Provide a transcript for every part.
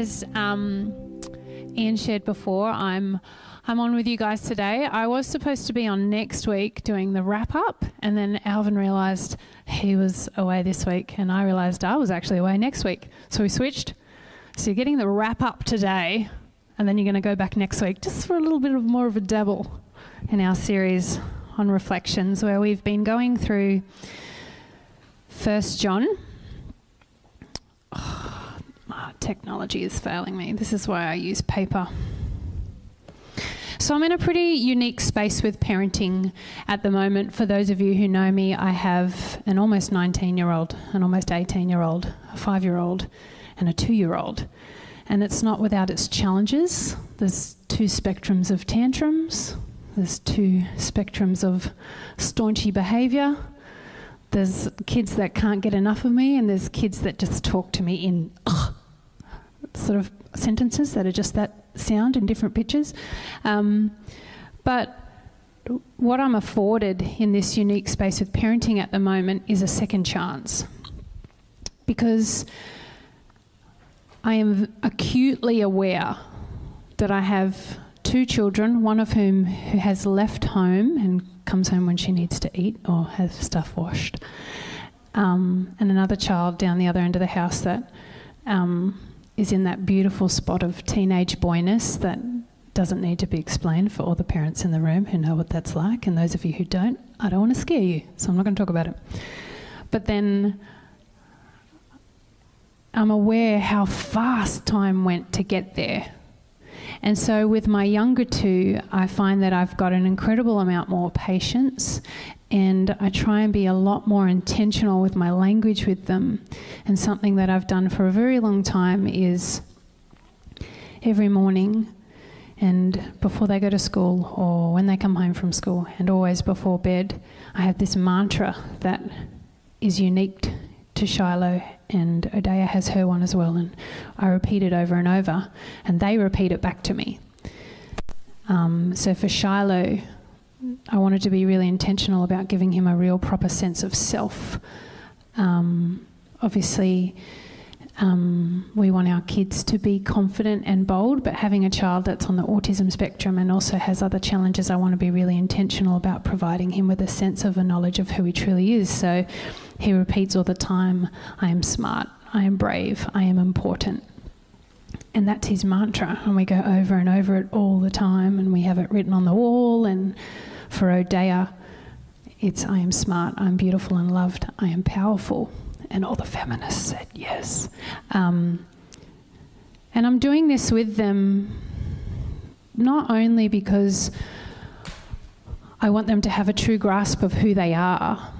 As um, Ian shared before, I'm I'm on with you guys today. I was supposed to be on next week doing the wrap up, and then Alvin realised he was away this week, and I realised I was actually away next week. So we switched. So you're getting the wrap up today, and then you're going to go back next week just for a little bit of more of a dabble in our series on reflections, where we've been going through First John. Technology is failing me. This is why I use paper. So I'm in a pretty unique space with parenting at the moment. For those of you who know me, I have an almost 19 year old, an almost 18 year old, a five year old, and a two year old. And it's not without its challenges. There's two spectrums of tantrums, there's two spectrums of staunchy behaviour. There's kids that can't get enough of me, and there's kids that just talk to me in ugh, sort of sentences that are just that sound in different pitches. Um, but what I'm afforded in this unique space with parenting at the moment is a second chance. Because I am acutely aware that I have two children, one of whom who has left home and comes home when she needs to eat or has stuff washed, um, and another child down the other end of the house that um, is in that beautiful spot of teenage boyness that doesn't need to be explained for all the parents in the room who know what that's like, and those of you who don't, I don't want to scare you, so I'm not going to talk about it. But then I'm aware how fast time went to get there. And so, with my younger two, I find that I've got an incredible amount more patience and I try and be a lot more intentional with my language with them. And something that I've done for a very long time is every morning and before they go to school or when they come home from school and always before bed, I have this mantra that is unique to Shiloh and Odea has her one as well. And I repeat it over and over and they repeat it back to me. Um, so for Shiloh, I wanted to be really intentional about giving him a real proper sense of self. Um, obviously, um, we want our kids to be confident and bold, but having a child that's on the autism spectrum and also has other challenges, I want to be really intentional about providing him with a sense of a knowledge of who he truly is. So he repeats all the time I am smart, I am brave, I am important. And that's his mantra, and we go over and over it all the time, and we have it written on the wall and for Odea, it's I am smart, I'm beautiful and loved, I am powerful. And all the feminists said yes. Um, and I'm doing this with them not only because I want them to have a true grasp of who they are,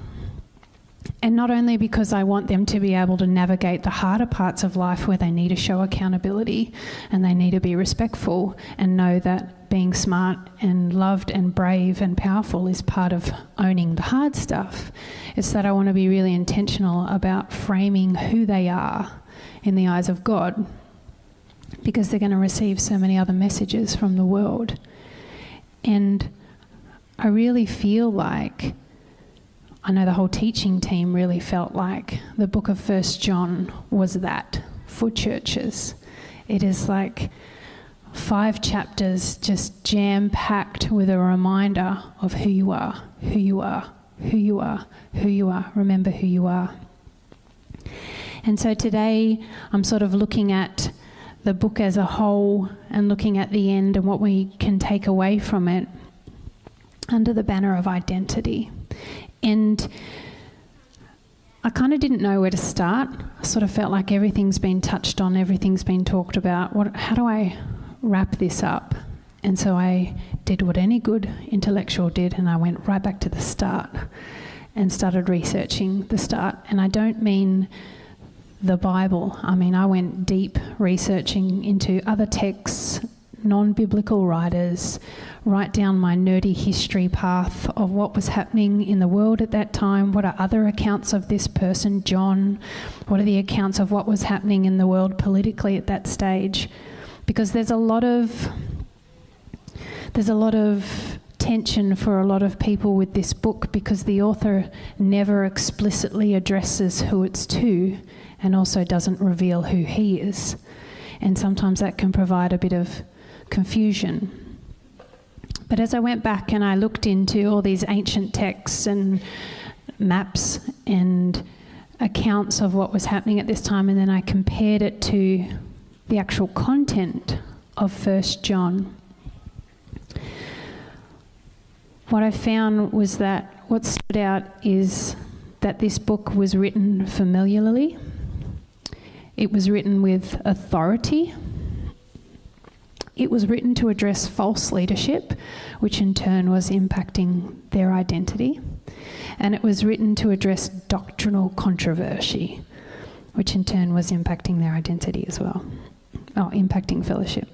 and not only because I want them to be able to navigate the harder parts of life where they need to show accountability and they need to be respectful and know that being smart and loved and brave and powerful is part of owning the hard stuff. It's that I want to be really intentional about framing who they are in the eyes of God because they're going to receive so many other messages from the world. And I really feel like I know the whole teaching team really felt like the book of First John was that for churches. It is like five chapters just jam packed with a reminder of who you are, who you are, who you are, who you are. Remember who you are. And so today I'm sort of looking at the book as a whole and looking at the end and what we can take away from it under the banner of identity. And I kind of didn't know where to start. I sort of felt like everything's been touched on, everything's been talked about. What, how do I wrap this up? And so I did what any good intellectual did, and I went right back to the start and started researching the start. And I don't mean the Bible, I mean, I went deep researching into other texts non biblical writers, write down my nerdy history path of what was happening in the world at that time. What are other accounts of this person, John? What are the accounts of what was happening in the world politically at that stage? Because there's a lot of there's a lot of tension for a lot of people with this book because the author never explicitly addresses who it's to and also doesn't reveal who he is. and sometimes that can provide a bit of confusion. But as I went back and I looked into all these ancient texts and maps and accounts of what was happening at this time, and then I compared it to the actual content of First John. What I found was that what stood out is that this book was written familiarly, it was written with authority, it was written to address false leadership, which in turn was impacting their identity, and it was written to address doctrinal controversy, which in turn was impacting their identity as well, oh, impacting fellowship.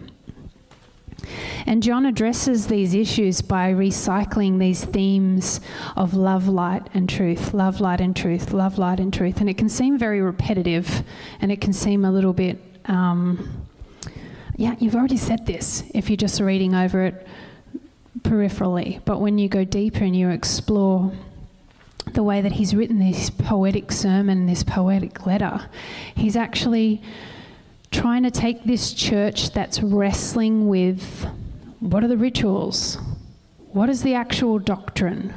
And John addresses these issues by recycling these themes of love, light, and truth, love, light, and truth, love, light, and truth. And it can seem very repetitive and it can seem a little bit, um, yeah, you've already said this if you're just reading over it peripherally. But when you go deeper and you explore the way that he's written this poetic sermon, this poetic letter, he's actually trying to take this church that's wrestling with what are the rituals? What is the actual doctrine?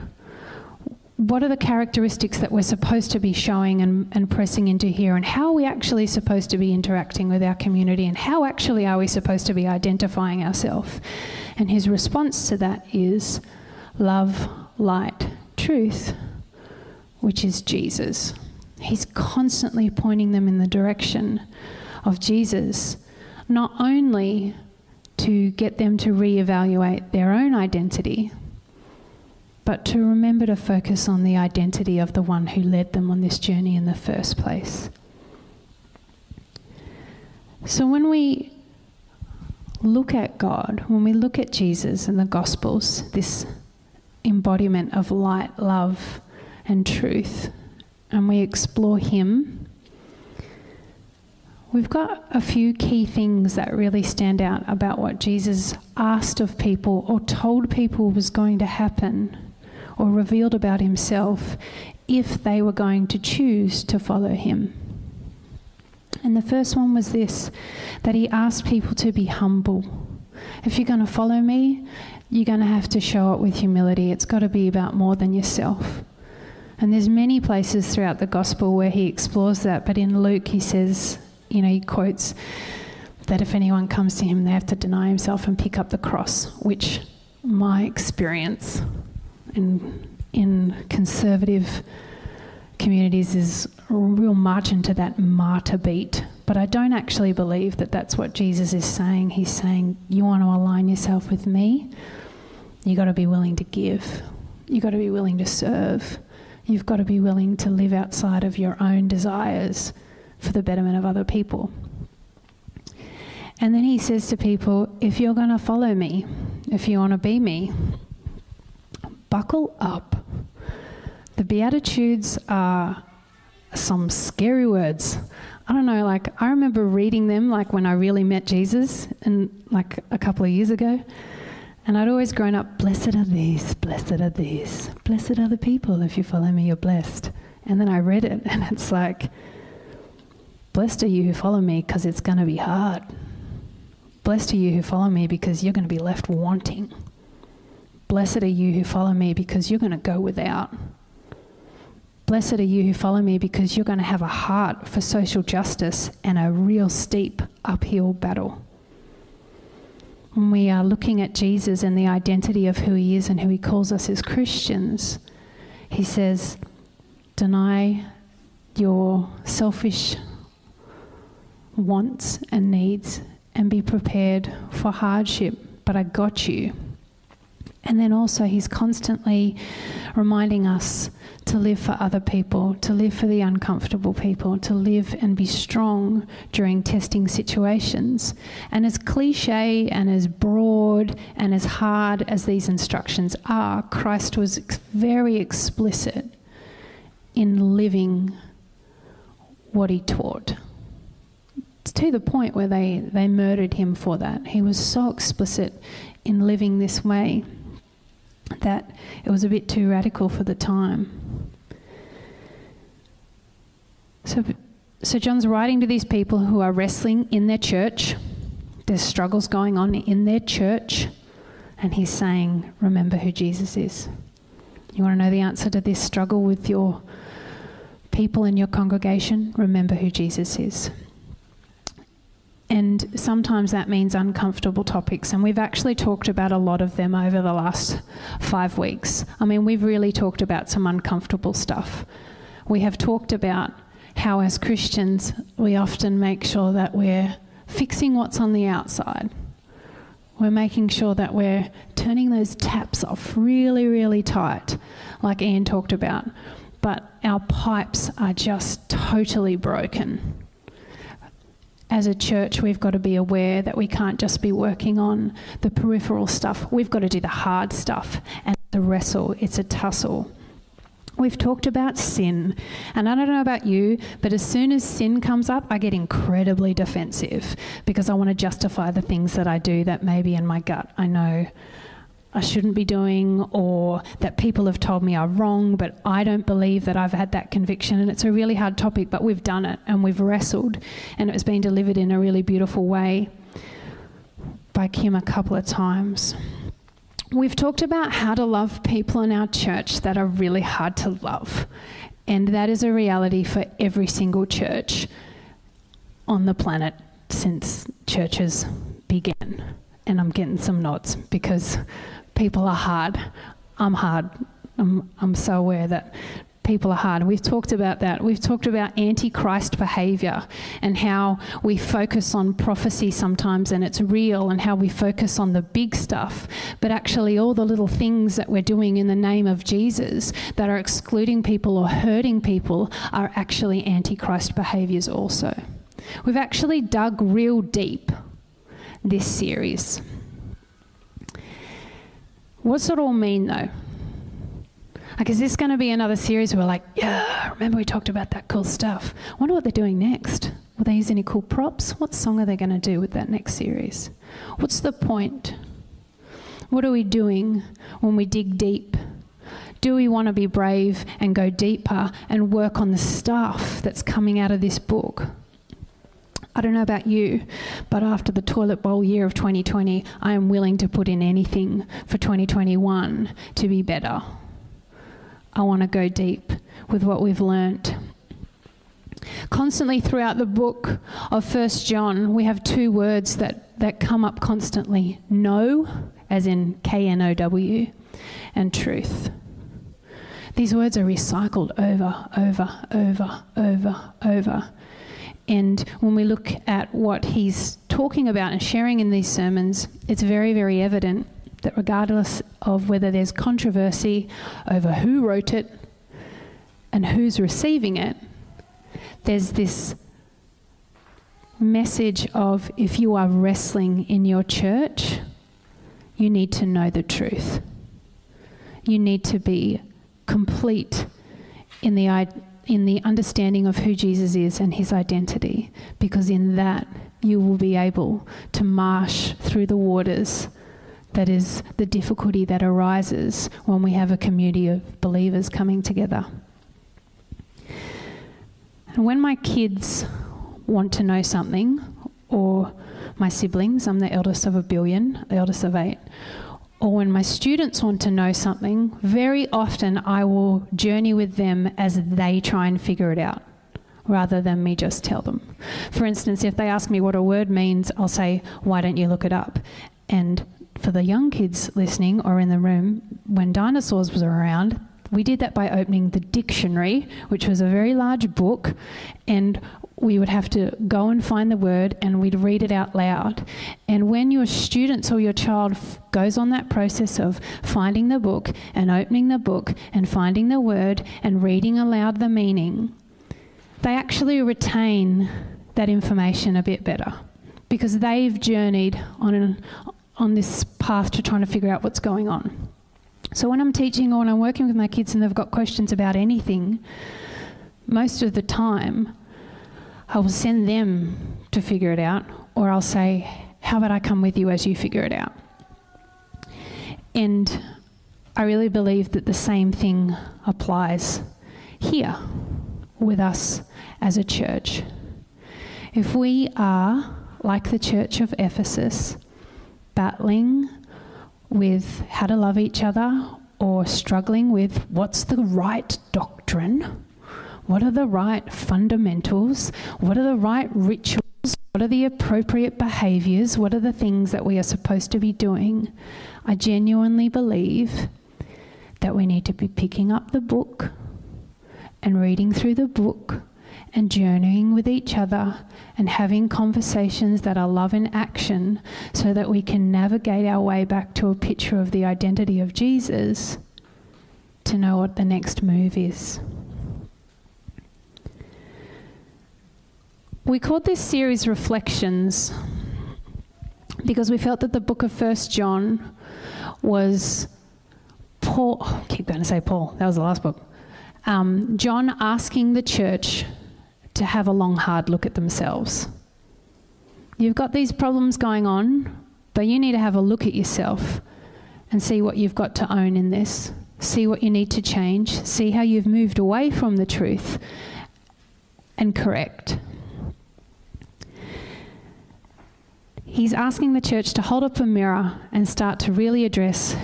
What are the characteristics that we're supposed to be showing and, and pressing into here? And how are we actually supposed to be interacting with our community? And how actually are we supposed to be identifying ourselves? And his response to that is love, light, truth, which is Jesus. He's constantly pointing them in the direction of Jesus, not only to get them to reevaluate their own identity, but to remember to focus on the identity of the one who led them on this journey in the first place. So when we look at God, when we look at Jesus and the Gospels, this embodiment of light, love, and truth, and we explore Him We've got a few key things that really stand out about what Jesus asked of people or told people was going to happen or revealed about himself if they were going to choose to follow him. And the first one was this that he asked people to be humble. If you're going to follow me, you're going to have to show up with humility. It's got to be about more than yourself. And there's many places throughout the gospel where he explores that, but in Luke he says you know, he quotes that if anyone comes to him, they have to deny himself and pick up the cross, which my experience in, in conservative communities is a real march into that martyr beat. But I don't actually believe that that's what Jesus is saying. He's saying, You want to align yourself with me? You've got to be willing to give, you've got to be willing to serve, you've got to be willing to live outside of your own desires for the betterment of other people. And then he says to people, if you're going to follow me, if you want to be me, buckle up. The Beatitudes are some scary words. I don't know, like, I remember reading them, like, when I really met Jesus, and like a couple of years ago. And I'd always grown up, blessed are these, blessed are these, blessed are the people. If you follow me, you're blessed. And then I read it, and it's like, Blessed are you who follow me because it's going to be hard. Blessed are you who follow me because you're going to be left wanting. Blessed are you who follow me because you're going to go without. Blessed are you who follow me because you're going to have a heart for social justice and a real steep uphill battle. When we are looking at Jesus and the identity of who he is and who he calls us as Christians, he says, Deny your selfish wants and needs and be prepared for hardship, but I got you. And then also, he's constantly reminding us to live for other people, to live for the uncomfortable people, to live and be strong during testing situations. And as cliche and as broad and as hard as these instructions are, Christ was very explicit in living what he taught to the point where they, they murdered him for that. He was so explicit in living this way that it was a bit too radical for the time. So So John's writing to these people who are wrestling in their church. There's struggles going on in their church. And he's saying, Remember who Jesus is. You want to know the answer to this struggle with your people in your congregation? Remember who Jesus is. And sometimes that means uncomfortable topics. And we've actually talked about a lot of them over the last five weeks. I mean, we've really talked about some uncomfortable stuff. We have talked about how, as Christians, we often make sure that we're fixing what's on the outside. We're making sure that we're turning those taps off really, really tight, like Ian talked about. But our pipes are just totally broken as a church, we've got to be aware that we can't just be working on the peripheral stuff. We've got to do the hard stuff and the wrestle. It's a tussle. We've talked about sin, and I don't know about you, but as soon as sin comes up, I get incredibly defensive because I want to justify the things that I do that maybe in my gut I know I shouldn't be doing or that people have told me are wrong, but I don't believe that I've had that conviction. And it's a really hard topic, but we've done it and we've wrestled, and it's been delivered in a really beautiful way by Kim a couple of times. We've talked about how to love people in our church that are really hard to love, and that is a reality for every single church on the planet since churches began. And I'm getting some nods because people are hard. I'm hard. I'm, I'm so aware that people are hard. We've talked about that. We've talked about antichrist behavior and how we focus on prophecy sometimes and it's real and how we focus on the big stuff. But actually, all the little things that we're doing in the name of Jesus that are excluding people or hurting people are actually antichrist behaviors also. We've actually dug real deep this series. What's it all mean though? Like, is this going to be another series where we're like, yeah, remember we talked about that cool stuff? I wonder what they're doing next. Will they use any cool props? What song are they going to do with that next series? What's the point? What are we doing when we dig deep? Do we want to be brave and go deeper and work on the stuff that's coming out of this book? I don't know about you, but after the toilet bowl year of 2020, I am willing to put in anything for 2021 to be better. I want to go deep with what we've learnt. Constantly throughout the book of First John, we have two words that, that come up constantly know, as in K N O W, and truth. These words are recycled over, over, over, over, over. And when we look at what he's talking about and sharing in these sermons, it's very, very evident that regardless of whether there's controversy over who wrote it and who's receiving it, there's this message of if you are wrestling in your church, you need to know the truth. You need to be complete in the in the understanding of who Jesus is and his identity, because in that you will be able to march through the waters. That is the difficulty that arises when we have a community of believers coming together. And when my kids want to know something, or my siblings, I'm the eldest of a billion, the eldest of eight, or when my students want to know something, very often I will journey with them as they try and figure it out rather than me just tell them. For instance, if they ask me what a word means, I'll say, Why don't you look it up? And for the young kids listening or in the room, when dinosaurs was around, we did that by opening the dictionary, which was a very large book, and we would have to go and find the word and we'd read it out loud. And when your students or your child f- goes on that process of finding the book and opening the book and finding the word and reading aloud the meaning, they actually retain that information a bit better because they've journeyed on, an, on this path to trying to figure out what's going on. So when I'm teaching or when I'm working with my kids and they've got questions about anything, most of the time I will send them to figure it out, or I'll say, How about I come with you as you figure it out? And I really believe that the same thing applies here. with us as a church. If we are, like the church of Ephesus, battling with how to love each other or struggling with what's the right doctrine, what are the right fundamentals, what are the right rituals, what are the appropriate behaviors, what are the things that we are supposed to be doing, I genuinely believe that we need to be picking up the book and reading through the book and journeying with each other and having conversations that are love in action so that we can navigate our way back to a picture of the identity of Jesus to know what the next move is. We called this series Reflections because we felt that the book of First John was Paul, oh, I keep going to say Paul, that was the last book. Um, John asking the church to have a long, hard look at themselves. You've got these problems going on, but you need to have a look at yourself and see what you've got to own in this. See what you need to change. See how you've moved away from the truth and correct. He's asking the church to hold up a mirror and start to really address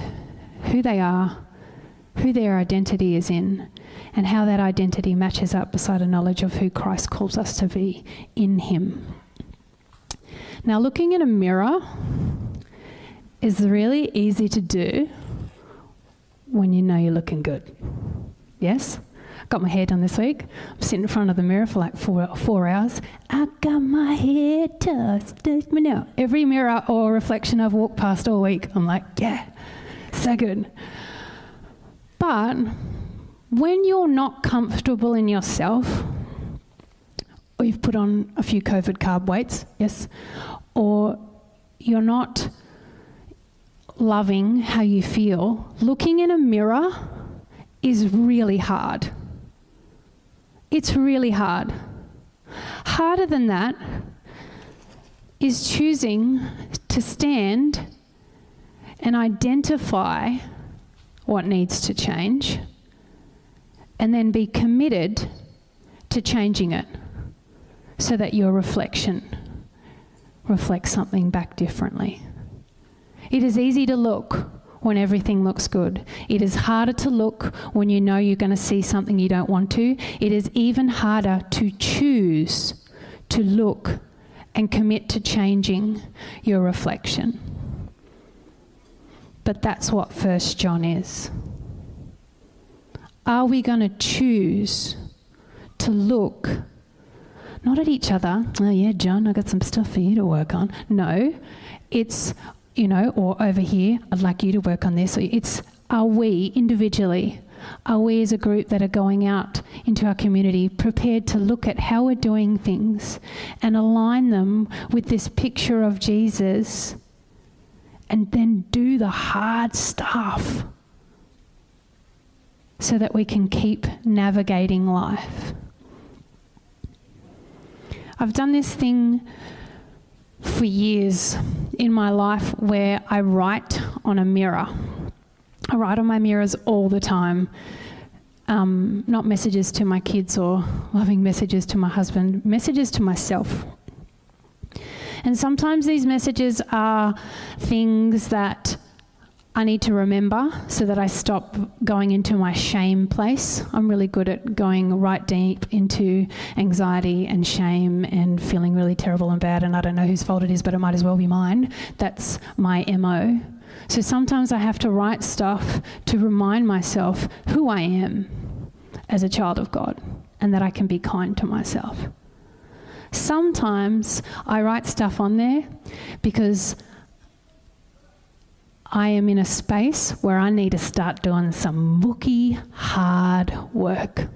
who they are, who their identity is in, and how that identity matches up beside a knowledge of who Christ calls us to be in Him. Now, looking in a mirror is really easy to do when you know you're looking good. Yes? Got my hair done this week. I'm sitting in front of the mirror for like four, four hours. I got my hair me now. Every mirror or reflection I've walked past all week, I'm like, yeah, so good. But when you're not comfortable in yourself, or you've put on a few COVID carb weights, yes, or you're not loving how you feel, looking in a mirror is really hard. It's really hard. Harder than that is choosing to stand and identify what needs to change and then be committed to changing it so that your reflection reflects something back differently. It is easy to look when everything looks good. It is harder to look when you know you're going to see something you don't want to. It is even harder to choose to look and commit to changing your reflection. But that's what First John is. Are we going to choose to look not at each other? Oh, yeah, John, I got some stuff for you to work on. No, it's you know, or over here, I'd like you to work on this. It's are we individually, are we as a group that are going out into our community prepared to look at how we're doing things and align them with this picture of Jesus and then do the hard stuff so that we can keep navigating life? I've done this thing for years in my life where I write on a mirror. I write on my mirrors all the time. Um, not messages to my kids or loving messages to my husband, messages to myself. And sometimes these messages are things that I need to remember so that I stop going into my shame place. I'm really good at going right deep into anxiety and shame and feeling really terrible and bad, and I don't know whose fault it is, but it might as well be mine. That's my MO. So sometimes I have to write stuff to remind myself who I am as a child of God and that I can be kind to myself. Sometimes I write stuff on there because I am in a space where I need to start doing some booky, hard work.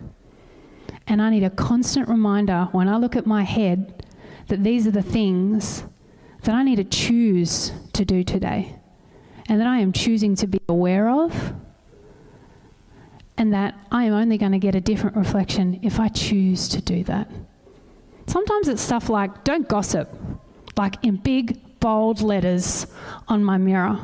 And I need a constant reminder when I look at my head that these are the things that I need to choose to do today and that I am choosing to be aware of and that I am only going to get a different reflection if I choose to do that. Sometimes it's stuff like don't gossip, like in big, bold letters on my mirror.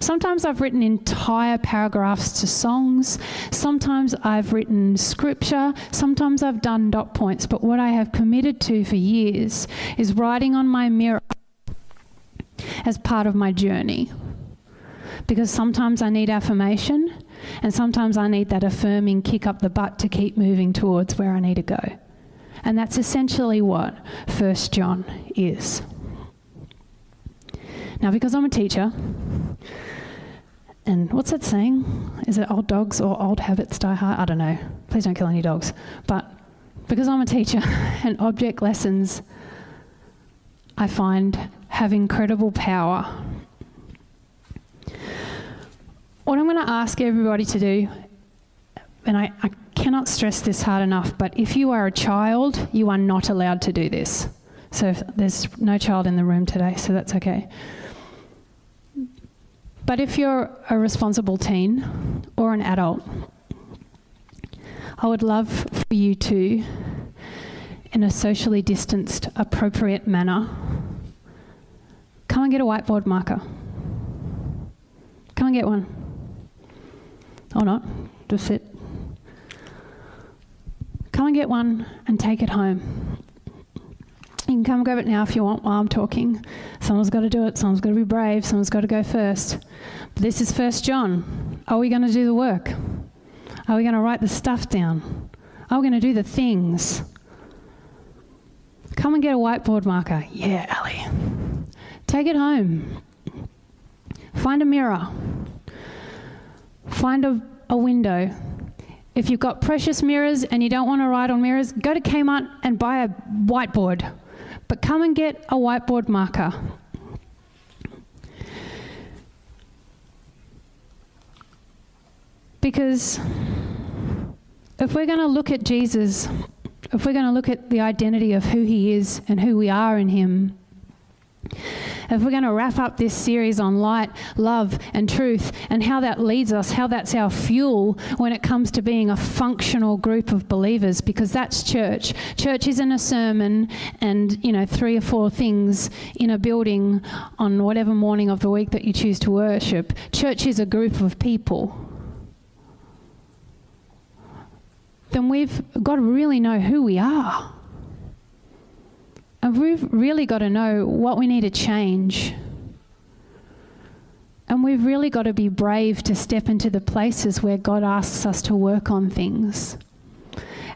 Sometimes I've written entire paragraphs to songs. Sometimes I've written scripture. Sometimes I've done dot points. But what I have committed to for years is writing on my mirror as part of my journey. Because sometimes I need affirmation, and sometimes I need that affirming kick up the butt to keep moving towards where I need to go. And that's essentially what First John is. Now, because I'm a teacher, and what's that saying? Is it old dogs or old habits die hard? I don't know. Please don't kill any dogs. But because I'm a teacher and object lessons, I find have incredible power. What I'm going to ask everybody to do, and I, I cannot stress this hard enough, but if you are a child, you are not allowed to do this. So there's no child in the room today, so that's okay. But if you're a responsible teen or an adult, I would love for you to, in a socially distanced, appropriate manner, come and get a whiteboard marker. Come and get one. Or not, just sit. Come and get one and take it home. You can come grab it now if you want while I'm talking. Someone's got to do it. Someone's got to be brave. Someone's got to go first. But this is First John. Are we going to do the work? Are we going to write the stuff down? Are we going to do the things? Come and get a whiteboard marker. Yeah, Ali. Take it home. Find a mirror. Find a, a window. If you've got precious mirrors and you don't want to write on mirrors, go to Kmart and buy a whiteboard. But come and get a whiteboard marker. Because if we're going to look at Jesus, if we're going to look at the identity of who he is and who we are in him, if we're going to wrap up this series on light, love, and truth, and how that leads us, how that's our fuel when it comes to being a functional group of believers, because that's church. Church isn't a sermon and, you know, three or four things in a building on whatever morning of the week that you choose to worship. Church is a group of people. Then we've got to really know who we are. And we've really got to know what we need to change. And we've really got to be brave to step into the places where God asks us to work on things.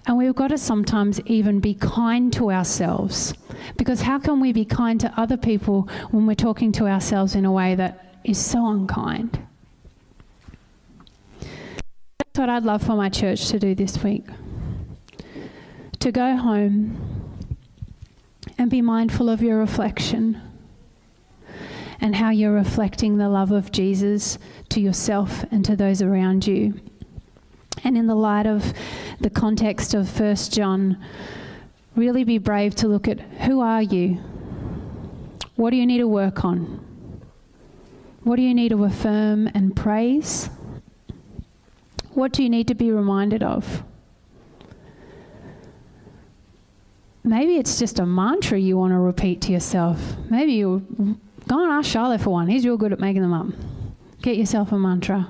And we've got to sometimes even be kind to ourselves. Because how can we be kind to other people when we're talking to ourselves in a way that is so unkind? That's what I'd love for my church to do this week. To go home and be mindful of your reflection and how you're reflecting the love of Jesus to yourself and to those around you. And in the light of the context of 1 John, really be brave to look at who are you? What do you need to work on? What do you need to affirm and praise? What do you need to be reminded of? Maybe it's just a mantra you want to repeat to yourself. Maybe you go and ask Charlotte for one. He's real good at making them up. Get yourself a mantra.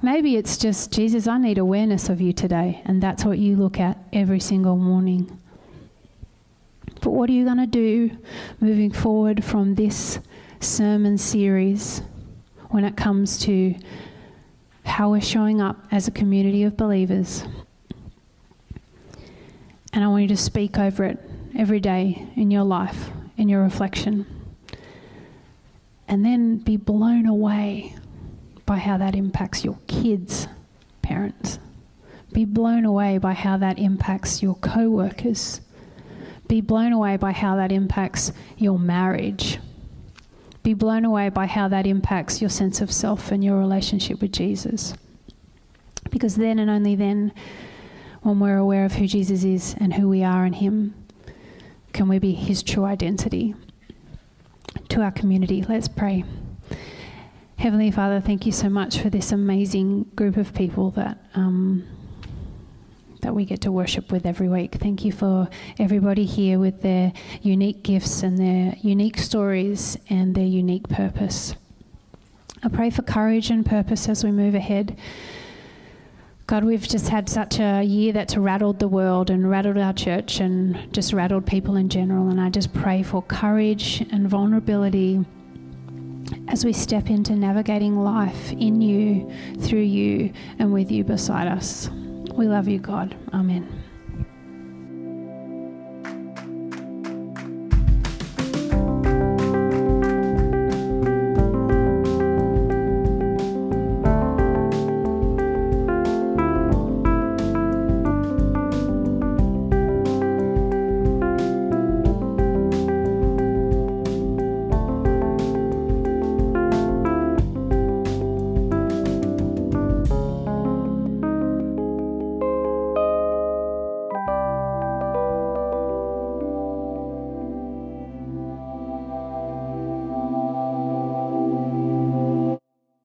Maybe it's just, Jesus, I need awareness of you today. And that's what you look at every single morning. But what are you going to do moving forward from this sermon series when it comes to how we're showing up as a community of believers? And I want you to speak over it every day in your life, in your reflection. And then be blown away by how that impacts your kids' parents. Be blown away by how that impacts your co workers. Be blown away by how that impacts your marriage. Be blown away by how that impacts your sense of self and your relationship with Jesus. Because then and only then when we're aware of who Jesus is and who we are in Him, can we be His true identity to our community? Let's pray. Heavenly Father, thank you so much for this amazing group of people that. Um, that we get to worship with every week. Thank you for everybody here with their unique gifts and their unique stories and their unique purpose. I pray for courage and purpose as we move ahead. God, we've just had such a year that's rattled the world and rattled our church and just rattled people in general. And I just pray for courage and vulnerability as we step into navigating life in you, through you, and with you beside us. We love you, God. Amen.